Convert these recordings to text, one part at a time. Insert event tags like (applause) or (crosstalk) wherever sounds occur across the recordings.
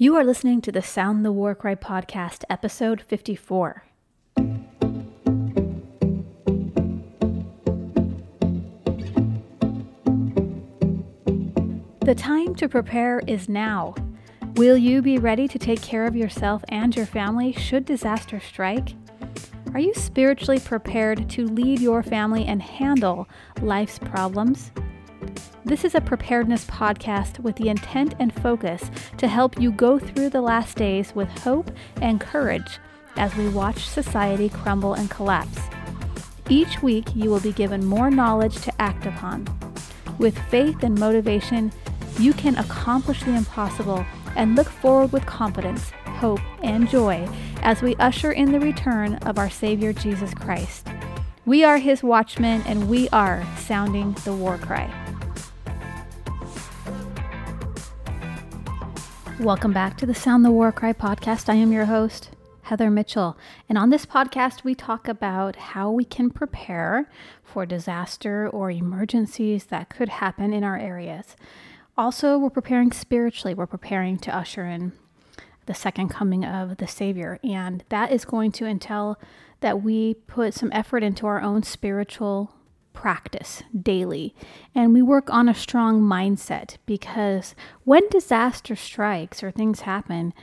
You are listening to the Sound the War Cry podcast, episode 54. The time to prepare is now. Will you be ready to take care of yourself and your family should disaster strike? Are you spiritually prepared to lead your family and handle life's problems? This is a preparedness podcast with the intent and focus to help you go through the last days with hope and courage as we watch society crumble and collapse. Each week, you will be given more knowledge to act upon. With faith and motivation, you can accomplish the impossible and look forward with confidence, hope, and joy as we usher in the return of our Savior Jesus Christ. We are His watchmen and we are sounding the war cry. Welcome back to the Sound the War Cry podcast. I am your host, Heather Mitchell. And on this podcast, we talk about how we can prepare for disaster or emergencies that could happen in our areas. Also, we're preparing spiritually, we're preparing to usher in the second coming of the Savior. And that is going to entail that we put some effort into our own spiritual practice daily and we work on a strong mindset because when disaster strikes or things happen,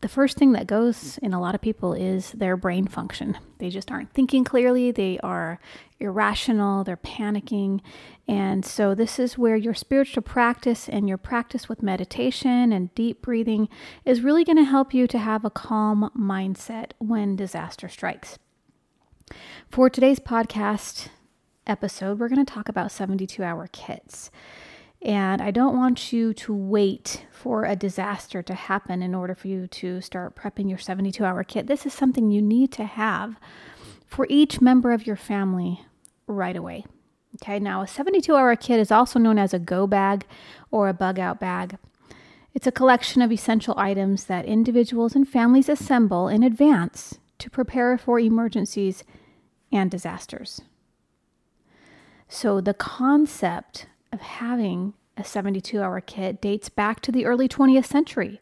the first thing that goes in a lot of people is their brain function. They just aren't thinking clearly, they are irrational, they're panicking. And so, this is where your spiritual practice and your practice with meditation and deep breathing is really going to help you to have a calm mindset when disaster strikes. For today's podcast, episode, we're going to talk about 72 hour kits. And I don't want you to wait for a disaster to happen in order for you to start prepping your 72 hour kit. This is something you need to have for each member of your family right away. Okay, now a 72 hour kit is also known as a go bag or a bug out bag. It's a collection of essential items that individuals and families assemble in advance to prepare for emergencies and disasters. So the concept of having a 72 hour kit dates back to the early 20th century.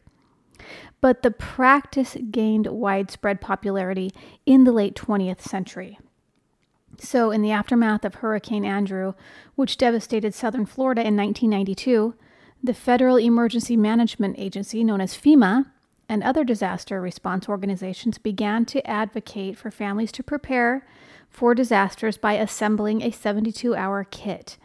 But the practice gained widespread popularity in the late 20th century. So, in the aftermath of Hurricane Andrew, which devastated southern Florida in 1992, the Federal Emergency Management Agency, known as FEMA, and other disaster response organizations began to advocate for families to prepare for disasters by assembling a 72 hour kit.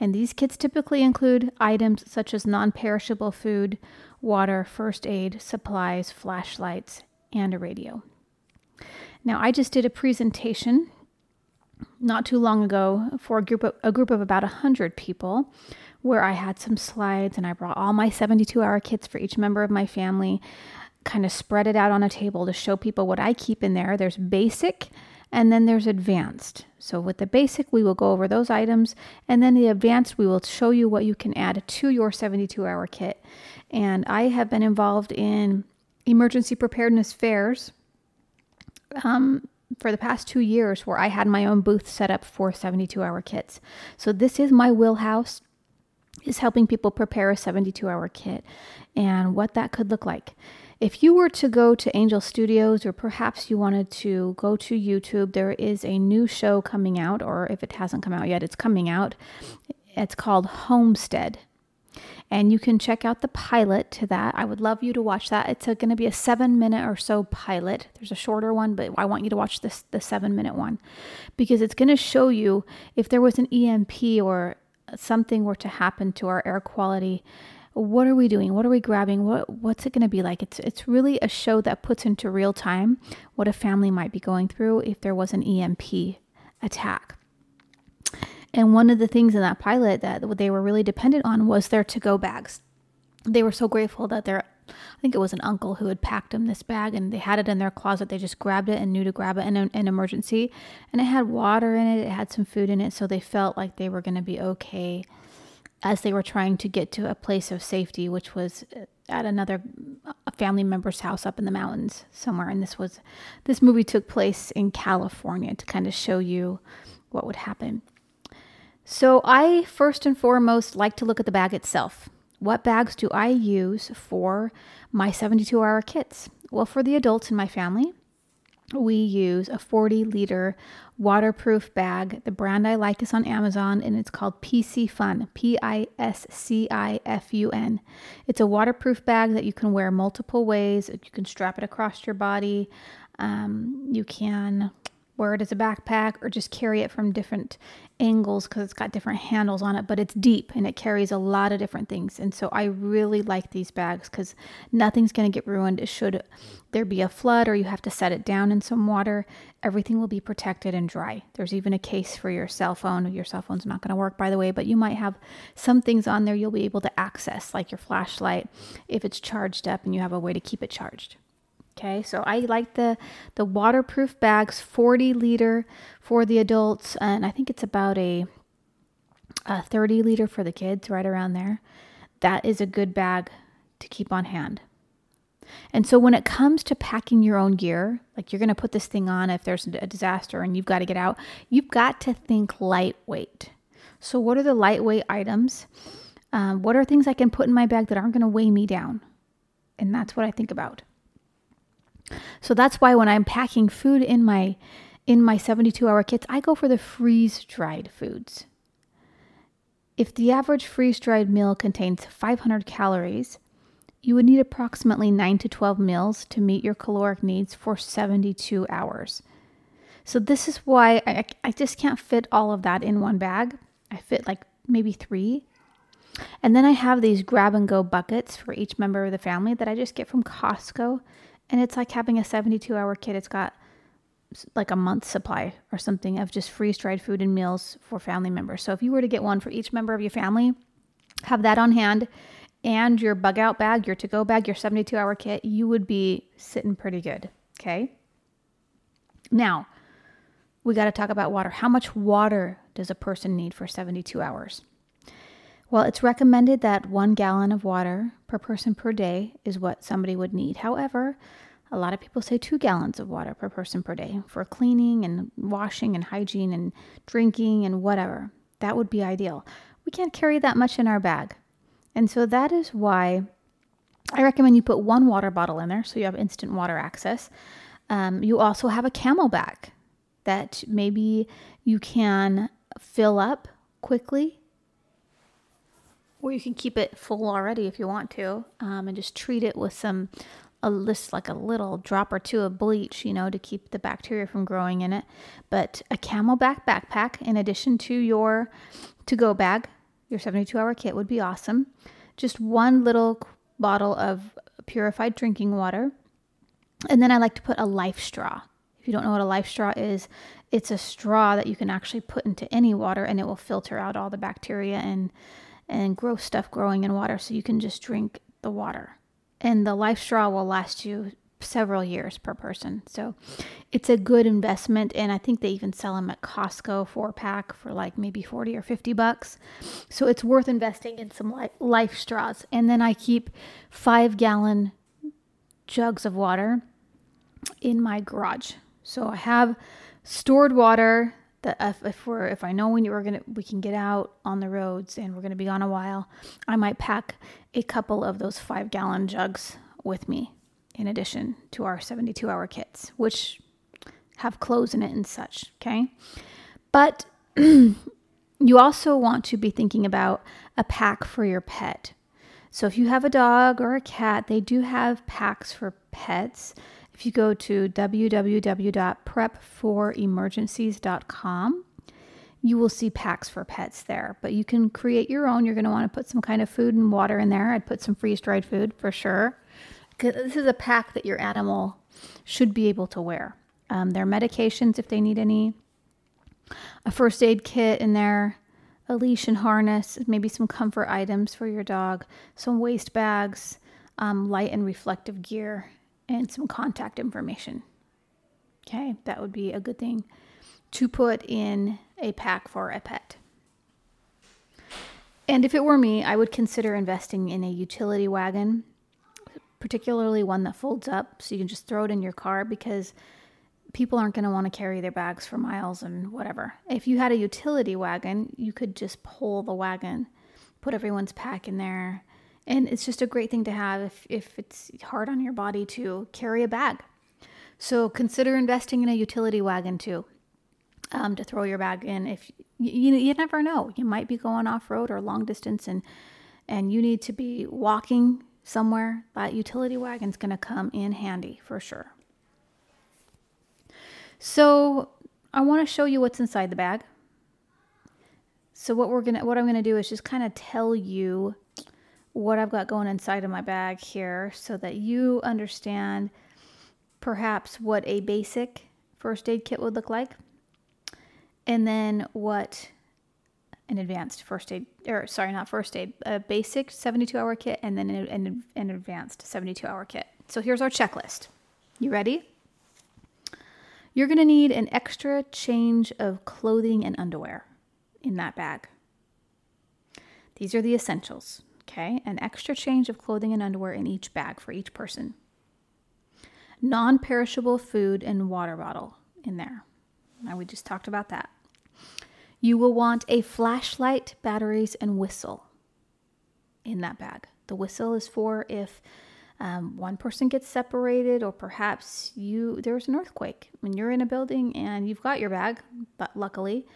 And these kits typically include items such as non perishable food, water, first aid, supplies, flashlights, and a radio. Now, I just did a presentation not too long ago for a group of, a group of about 100 people where I had some slides and I brought all my 72 hour kits for each member of my family, kind of spread it out on a table to show people what I keep in there. There's basic, and then there's advanced. So with the basic, we will go over those items, and then the advanced, we will show you what you can add to your 72 hour kit. And I have been involved in emergency preparedness fairs um, for the past two years where I had my own booth set up for 72 hour kits. So this is my wheelhouse is helping people prepare a 72 hour kit and what that could look like. If you were to go to Angel Studios, or perhaps you wanted to go to YouTube, there is a new show coming out, or if it hasn't come out yet, it's coming out. It's called Homestead. And you can check out the pilot to that. I would love you to watch that. It's going to be a seven minute or so pilot. There's a shorter one, but I want you to watch this the seven minute one because it's going to show you if there was an EMP or something were to happen to our air quality what are we doing? What are we grabbing? What what's it going to be like? It's it's really a show that puts into real time what a family might be going through if there was an EMP attack. And one of the things in that pilot that they were really dependent on was their to-go bags. They were so grateful that their I think it was an uncle who had packed them this bag and they had it in their closet. They just grabbed it and knew to grab it in an, an emergency. And it had water in it, it had some food in it, so they felt like they were going to be okay as they were trying to get to a place of safety, which was uh, at another family member's house up in the mountains somewhere. And this was this movie took place in California to kind of show you what would happen. So I first and foremost like to look at the bag itself. what bags do I use for my 72 hour kits? Well, for the adults in my family, we use a 40 liter waterproof bag. The brand I like is on Amazon and it's called Piscifun, P I S C I F U N. It's a waterproof bag that you can wear multiple ways. You can strap it across your body. Um, you can wear it as a backpack or just carry it from different angles because it's got different handles on it, but it's deep and it carries a lot of different things. And so I really like these bags because nothing's going to get ruined. Should there be a flood or you have to set it down in some water, everything will be protected and dry. There's even a case for your cell phone. Your cell phone's not going to work, by the way, but you might have some things on there you'll be able to access, like your flashlight, if it's charged up and you have a way to keep it charged. Okay, so I like the the waterproof bags, 40 liter for the adults, and I think it's about a, a 30 liter for the kids, right around there. That is a good bag to keep on hand. And so when it comes to packing your own gear, like you're going to put this thing on if there's a disaster and you've got to get out, you've got to think lightweight. So, what are the lightweight items? Um, what are things I can put in my bag that aren't going to weigh me down? And that's what I think about. So that's why when I'm packing food in my in my 72 hour kits, I go for the freeze dried foods. If the average freeze dried meal contains 500 calories, you would need approximately 9 to 12 meals to meet your caloric needs for 72 hours. So, this is why I, I just can't fit all of that in one bag. I fit like maybe three. And then I have these grab and go buckets for each member of the family that I just get from Costco and it's like having a 72 hour kit. It's got like a month supply or something of just freeze dried food and meals for family members. So if you were to get one for each member of your family, have that on hand and your bug out bag, your to go bag, your 72 hour kit, you would be sitting pretty good. Okay. Now, we got to talk about water. How much water does a person need for 72 hours? Well, it's recommended that one gallon of water per person per day is what somebody would need. However, a lot of people say two gallons of water per person per day for cleaning and washing and hygiene and drinking and whatever. That would be ideal. We can't carry that much in our bag. And so that is why I recommend you put one water bottle in there so you have instant water access. Um, you also have a CamelBak that maybe you can fill up quickly or you can keep it full already if you want to, um, and just treat it with some a list like a little drop or two of bleach, you know, to keep the bacteria from growing in it. But a CamelBak backpack, in addition to your to go bag, your 72 hour kit would be awesome. Just one little bottle of purified drinking water. And then I like to put a life straw. If you don't know what a life straw is, it's a straw that you can actually put into any water and it will filter out all the bacteria and and gross stuff growing in water so you can just drink the water. And the life straw will last you several years per person. So it's a good investment. And I think they even sell them at Costco four pack for like maybe 40 or 50 bucks. So it's worth investing in some life straws. And then I keep five gallon jugs of water in my garage. So I have stored water that if, if we're if I know when you're gonna we can get out on the roads and we're gonna be on a while, I might pack a couple of those five gallon jugs with me in addition to our 72 hour kits, which have clothes in it and such. Okay, but (clears throat) you also want to be thinking about a pack for your pet. So if you have a dog or a cat, they do have packs for pets if you go to www.prep4emergencies.com, you will see packs for pets there, but you can create your own. You're going to want to put some kind of food and water in there. I'd put some freeze dried food for sure. This is a pack that your animal should be able to wear. Um, their medications, if they need any, a first aid kit in there, a leash and harness, maybe some comfort items for your dog, some waste bags, um, light and reflective gear, and some contact information. Okay, that would be a good thing to put in a pack for a pet. And if it were me, I would consider investing in a utility wagon, particularly one that folds up so you can just throw it in your car because people aren't going to want to carry their bags for miles and whatever. If you had a utility wagon, you could just pull the wagon, put everyone's pack in there, And it's just a great thing to have if, if it's hard on your body to carry a bag. So consider investing in a utility wagon too um, to throw your bag in. If you, you never know, you might be going off road or long distance, and and you need to be walking somewhere. That utility wagon's going to come in handy for sure. So I want to show you what's inside the bag. So what we're gonna, what I'm gonna do is just kind of tell you what I've got going inside of my bag here, so that you understand perhaps what a basic first aid kit would look like and then what an advanced first aid or sorry not first aid a basic 72 hour kit and then an, an, an advanced 72 hour kit. So here's our checklist. You ready? You're going to need an extra change of clothing and underwear in that bag. These are the essentials okay an extra change of clothing and underwear in each bag for each person non-perishable food and water bottle in there now we just talked about that you will want a flashlight, batteries, and whistle in that bag. The whistle is for if um, one person gets separated, or perhaps you there's an earthquake when you're in a building and you've got your bag, but luckily,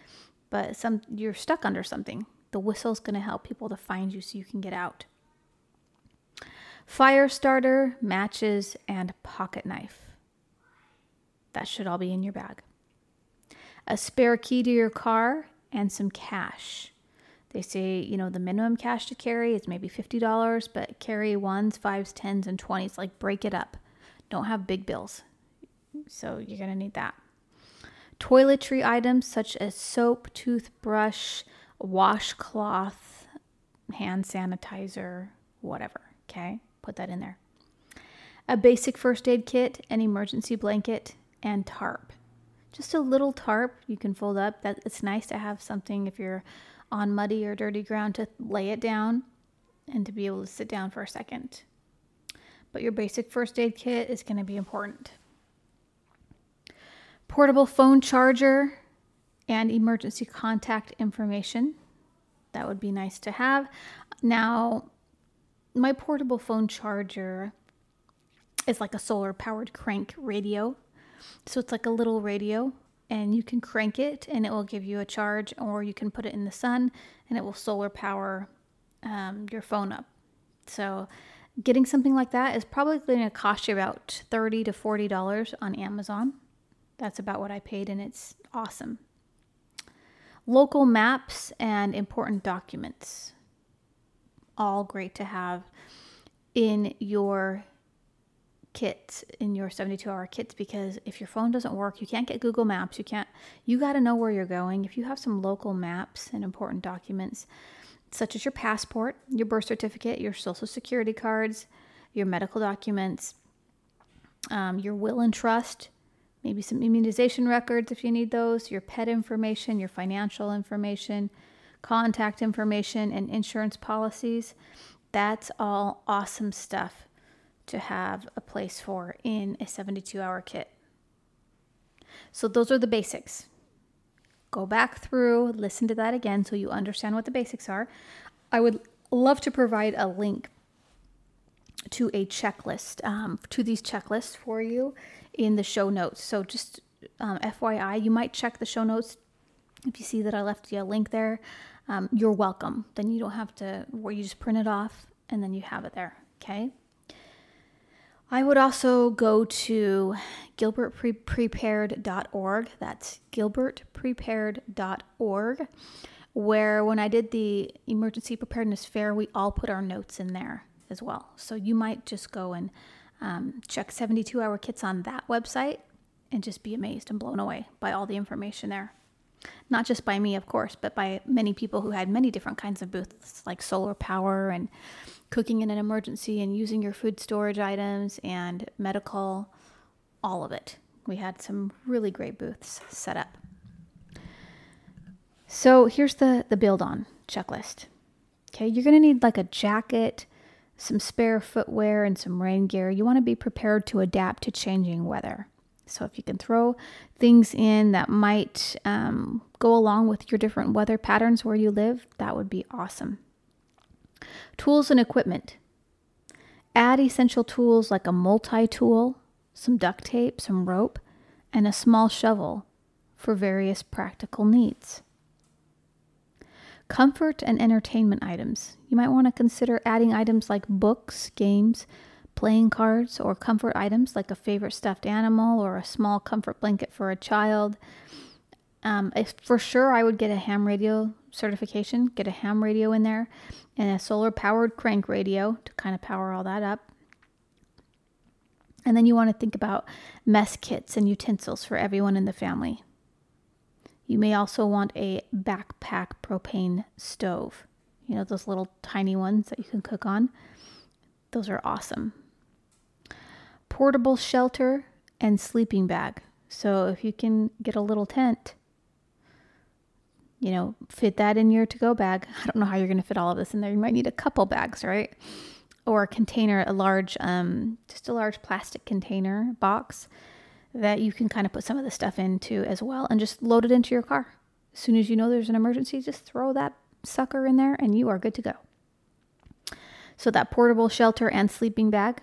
but some you're stuck under something. The whistle is going to help people to find you so you can get out. Fire starter, matches, and pocket knife. That should all be in your bag. A spare key to your car and some cash. They say, you know, the minimum cash to carry is maybe $50, but carry ones, fives, tens, and 20s. Like break it up. Don't have big bills. So you're going to need that. Toiletry items such as soap, toothbrush, washcloth, hand sanitizer, whatever. Okay, put that in there. A basic first aid kit, an emergency blanket, and tarp just a little tarp you can fold up. That it's nice to have something if you're on muddy or dirty ground to lay it down and to be able to sit down for a second. But your basic first aid kit is going to be important. Portable phone charger and emergency contact information. That would be nice to have. Now, my portable phone charger is like a solar powered crank radio so it's like a little radio, and you can crank it and it will give you a charge, or you can put it in the sun and it will solar power um, your phone up. So getting something like that is probably going to cost you about 30 to $40 on Amazon. That's about what I paid, and it's awesome. Local maps and important documents. All great to have in your kits in your 72 hour kits because if your phone doesn't work, you can't get Google Maps. You can't, you got to know where you're going. If you have some local maps and important documents, such as your passport, your birth certificate, your social security cards, your medical documents, um, your will and trust, maybe some immunization records if you need those, your pet information, your financial information, contact information, and insurance policies. That's all awesome stuff to have a place for in a 72 hour kit. So, those are the basics. Go back through, listen to that again so you understand what the basics are. I would love to provide a link to a checklist, um, to these checklists for you in the show notes. So, just um, FYI, you might check the show notes if you see that I left you a link there. Um, you're welcome. Then you don't have to, where you just print it off and then you have it there. Okay. I would also go to gilbertprepared.org. That's gilbertprepared.org, where when I did the emergency preparedness fair, we all put our notes in there as well. So you might just go and um, check 72 hour kits on that website and just be amazed and blown away by all the information there. Not just by me, of course, but by many people who had many different kinds of booths, like solar power and cooking in an emergency and using your food storage items and medical, all of it. We had some really great booths set up. So here's the, the build on checklist. Okay, you're to need like a jacket, some spare footwear, and some rain gear. You want to be prepared to adapt to changing weather. So if you can throw things in that might um, go along with your different weather patterns where you live, that would be awesome. Tools and equipment. Add essential tools like a multi tool, some duct tape, some rope, and a small shovel for various practical needs. Comfort and entertainment items. You might want to consider adding items like books, games, playing cards, or comfort items like a favorite stuffed animal or a small comfort blanket for a child. Um, for sure, I would get a ham radio certification, get a ham radio in there, and a solar powered crank radio to kind of power all that up. And then you want to think about mess kits and utensils for everyone in the family. You may also want a backpack propane stove. You know, those little tiny ones that you can cook on. Those are awesome. Portable shelter and sleeping bag. So if you can get a little tent, you know, fit that in your to go bag. (laughs) I don't know how you're going to fit all of this in there. You might need a couple bags, right? Or a container, a large, um, just a large plastic container box that you can kind of put some of the stuff into as well and just load it into your car. As soon as you know there's an emergency, just throw that sucker in there and you are good to go. So, that portable shelter and sleeping bag.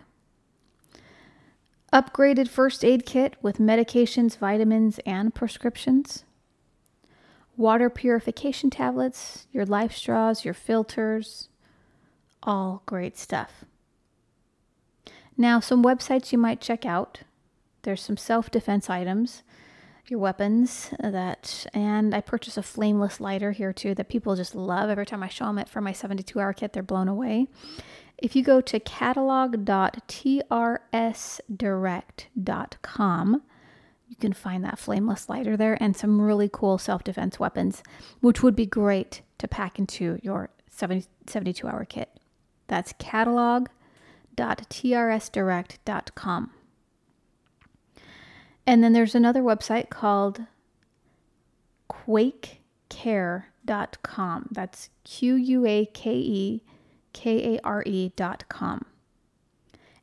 Upgraded first aid kit with medications, vitamins, and prescriptions. Water purification tablets, your LifeStraws, your filters. All great stuff. Now, some websites you might check out there's some self defense items, your weapons uh, that, and I purchased a flameless lighter here too that people just love. Every time I show them it for my 72 hour kit, they're blown away. If you go to catalog.trsdirect.com, you can find that flameless lighter there and some really cool self defense weapons, which would be great to pack into your 70, 72 hour kit. That's catalog.trsdirect.com. And then there's another website called quakekare.com. That's Q U A K E K A R E.com.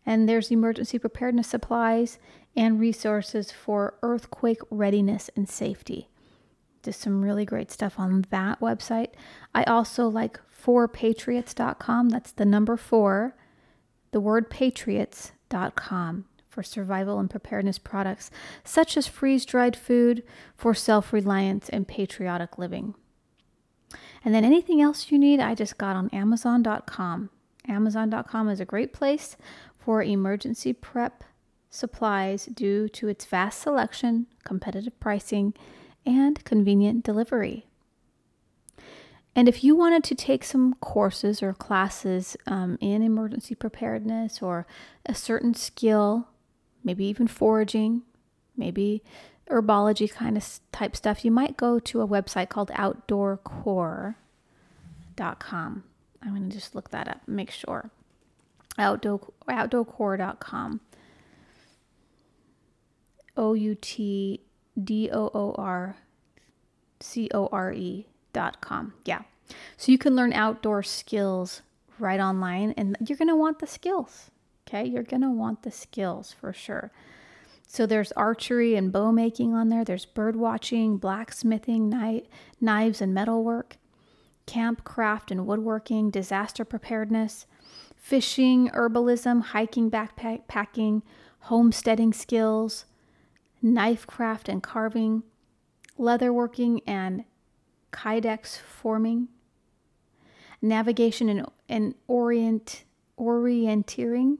And there's emergency preparedness supplies and resources for earthquake readiness and safety. Just some really great stuff on that website. I also like 4patriots.com. That's the number four, the word patriots.com for survival and preparedness products, such as freeze dried food for self reliance and patriotic living. And then anything else you need, I just got on Amazon.com. Amazon.com is a great place for emergency prep supplies due to its vast selection, competitive pricing, and convenient delivery. And if you wanted to take some courses or classes um, in emergency preparedness or a certain skill maybe even foraging, maybe herbology kind of type stuff, you might go to a website called outdoorcore.com. I'm going to just look that up, make sure. Outdoor, outdoorcore.com. O U T D O O R C O R E dot com. Yeah. So you can learn outdoor skills right online, and you're going to want the skills. Okay, you're going to want the skills for sure. So there's archery and bow making on there. There's bird watching, blacksmithing, knife, knives and metalwork, camp craft and woodworking, disaster preparedness, fishing, herbalism, hiking, backpacking, homesteading skills, knife craft and carving, leatherworking and kydex forming, navigation and, and orient orienteering,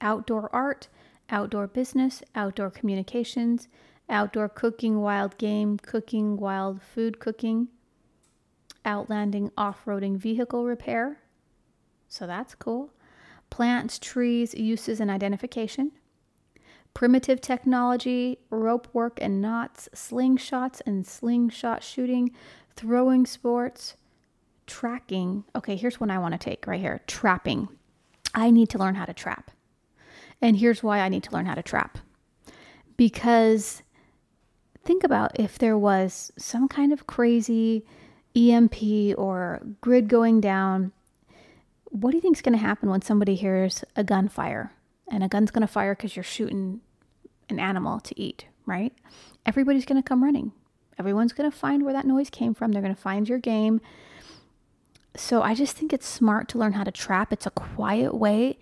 outdoor art, outdoor business, outdoor communications, outdoor cooking, wild game cooking, wild food cooking, overlanding off roading vehicle repair. So that's cool. Plants, trees, uses, and identification. Primitive technology, rope work and knots, slingshots and slingshot shooting, throwing sports, tracking. Okay, here's one I want to take right here trapping. I need to learn how to trap. And here's why I need to learn how to trap. Because think about if there was some kind of crazy EMP or grid going down, what do you think is going to happen when somebody hears a gunfire? And a gun's going to fire because you're shooting an animal to eat, right? Everybody's going to come running. Everyone's going to find where that noise came from. They're going to find your game. so I just think it's smart to learn how to trap. It's a quiet way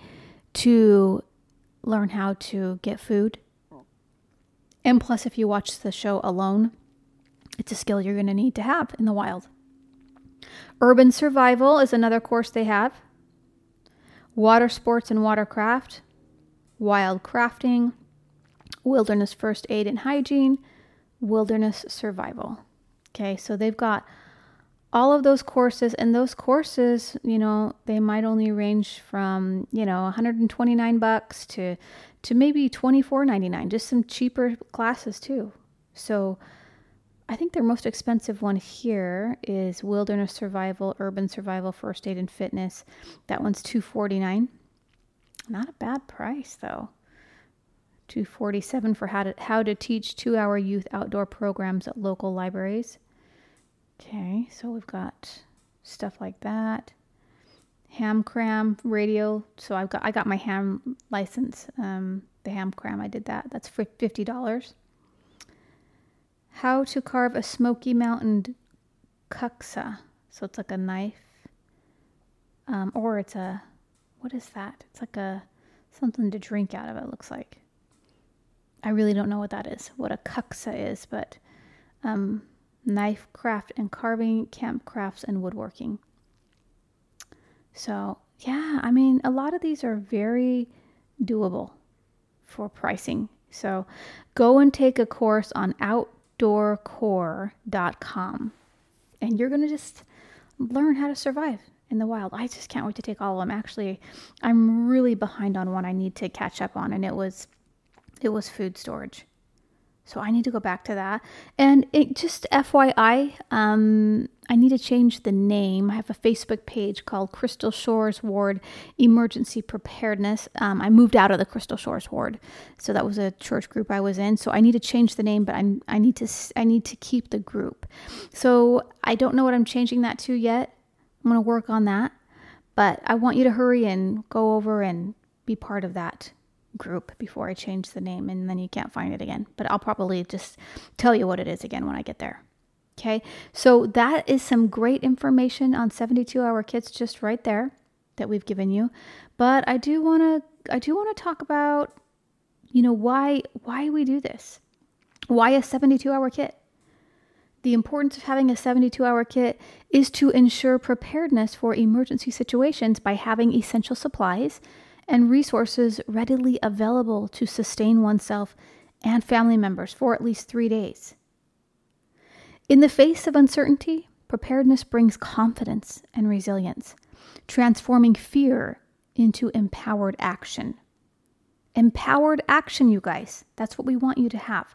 to learn how to get food. And plus, if you watch the show alone, it's a skill you're going to need to have in the wild. Urban survival is another course they have. Water sports and watercraft, wild crafting, wilderness first aid and hygiene, wilderness survival. Okay, so they've got all of those courses and those courses you know they might only range from you know 129 bucks to to maybe 24.99 just some cheaper classes too. So i think their most expensive one here is wilderness survival urban survival first aid and fitness. That one's 249 not a bad price though. 247 for how to how to teach 2-hour youth outdoor programs at local libraries Okay, so we've got stuff like that. Ham cram radio. So I've got I got my ham license. Um, the ham cram I did that. That's for fifty dollars. How to carve a Smoky Mountain kuksa. So it's like a knife, um, or it's a what is that? It's like a something to drink out of. It looks like. I really don't know what that is. What a kuksa is, but um, knife craft and carving, camp crafts, and woodworking. So, yeah, I mean, a lot of these are very doable for pricing. So, go and take a course on outdoorcore.com and you're going to just learn how to survive in the wild. I just can't wait to take all of them. Actually, I'm really behind on one I need to catch up on and it was it was food storage. So I need to go back to that. And it just FYI, um, I need to change the name. I have a Facebook page called Crystal Shores Ward Emergency Preparedness. Um, I moved out of the Crystal Shores Ward, so that was a church group I was in. So I need to change the name, but I, I need to I need to keep the group. So I don't know what I'm changing that to yet. I'm to work on that, but I want you to hurry and go over and be part of that group before I change the name and then you can't find it again. But I'll probably just tell you what it is again when I get there. Okay, so that is some great information on 72 hour kits just right there that we've given you. But I do want to I do want to talk about you know why why we do this. Why a 72 hour kit? The importance of having a 72 hour kit is to ensure preparedness for emergency situations by having essential supplies and resources readily available to sustain oneself and family members for at least three days. In the face of uncertainty, preparedness brings confidence and resilience, transforming fear into empowered action. Empowered action, you guys. That's what we want you to have.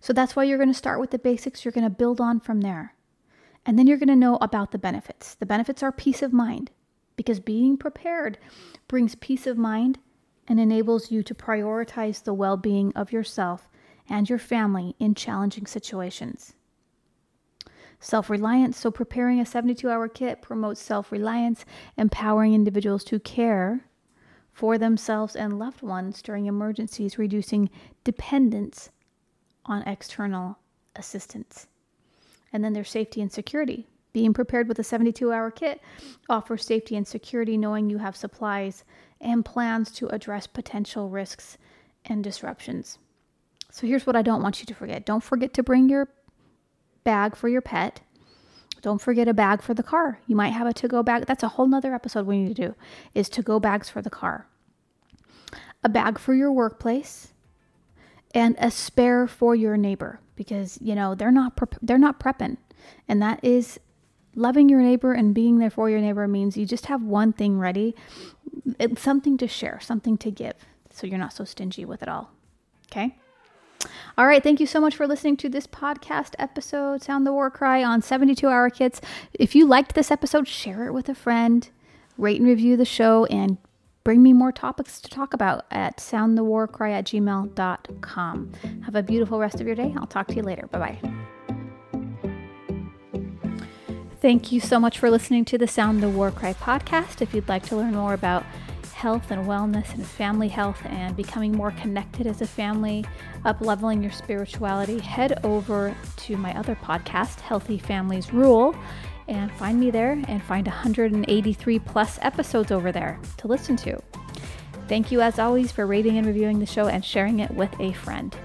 So that's why you're going to start with the basics. You're going to build on from there. And then you're going to know about the benefits. The benefits are peace of mind because being prepared brings peace of mind and enables you to prioritize the well being of yourself and your family in challenging situations. Self reliance. So, preparing a 72 hour kit promotes self reliance, empowering individuals to care for themselves and loved ones during emergencies, reducing dependence on external assistance. And then there's safety and security. Being prepared with a 72 hour kit offers safety and security, knowing you have supplies and plans to address potential risks and disruptions. So, here's what I don't want you to forget don't forget to bring your bag for your pet. Don't forget a bag for the car. You might have a to go bag. That's a whole nother episode we need to do is to go bags for the car. A bag for your workplace and a spare for your neighbor because you know they're not pre- they're not prepping and that is loving your neighbor and being there for your neighbor means you just have one thing ready, it's something to share, something to give, so you're not so stingy with it all. Okay? All right, thank you so much for listening to this podcast episode, Sound the War Cry on 72 Hour Kits. If you liked this episode, share it with a friend, rate and review the show, and bring me more topics to talk about at soundthewarcry at gmail.com. Have a beautiful rest of your day. I'll talk to you later. Bye bye. Thank you so much for listening to the Sound the War Cry podcast. If you'd like to learn more about health and wellness and family health and becoming more connected as a family, up leveling your spirituality, head over to my other podcast, Healthy Families Rule. and find me there and find 183 plus episodes over there to listen to. Thank you, as always, for rating and reviewing the show and sharing it with a friend.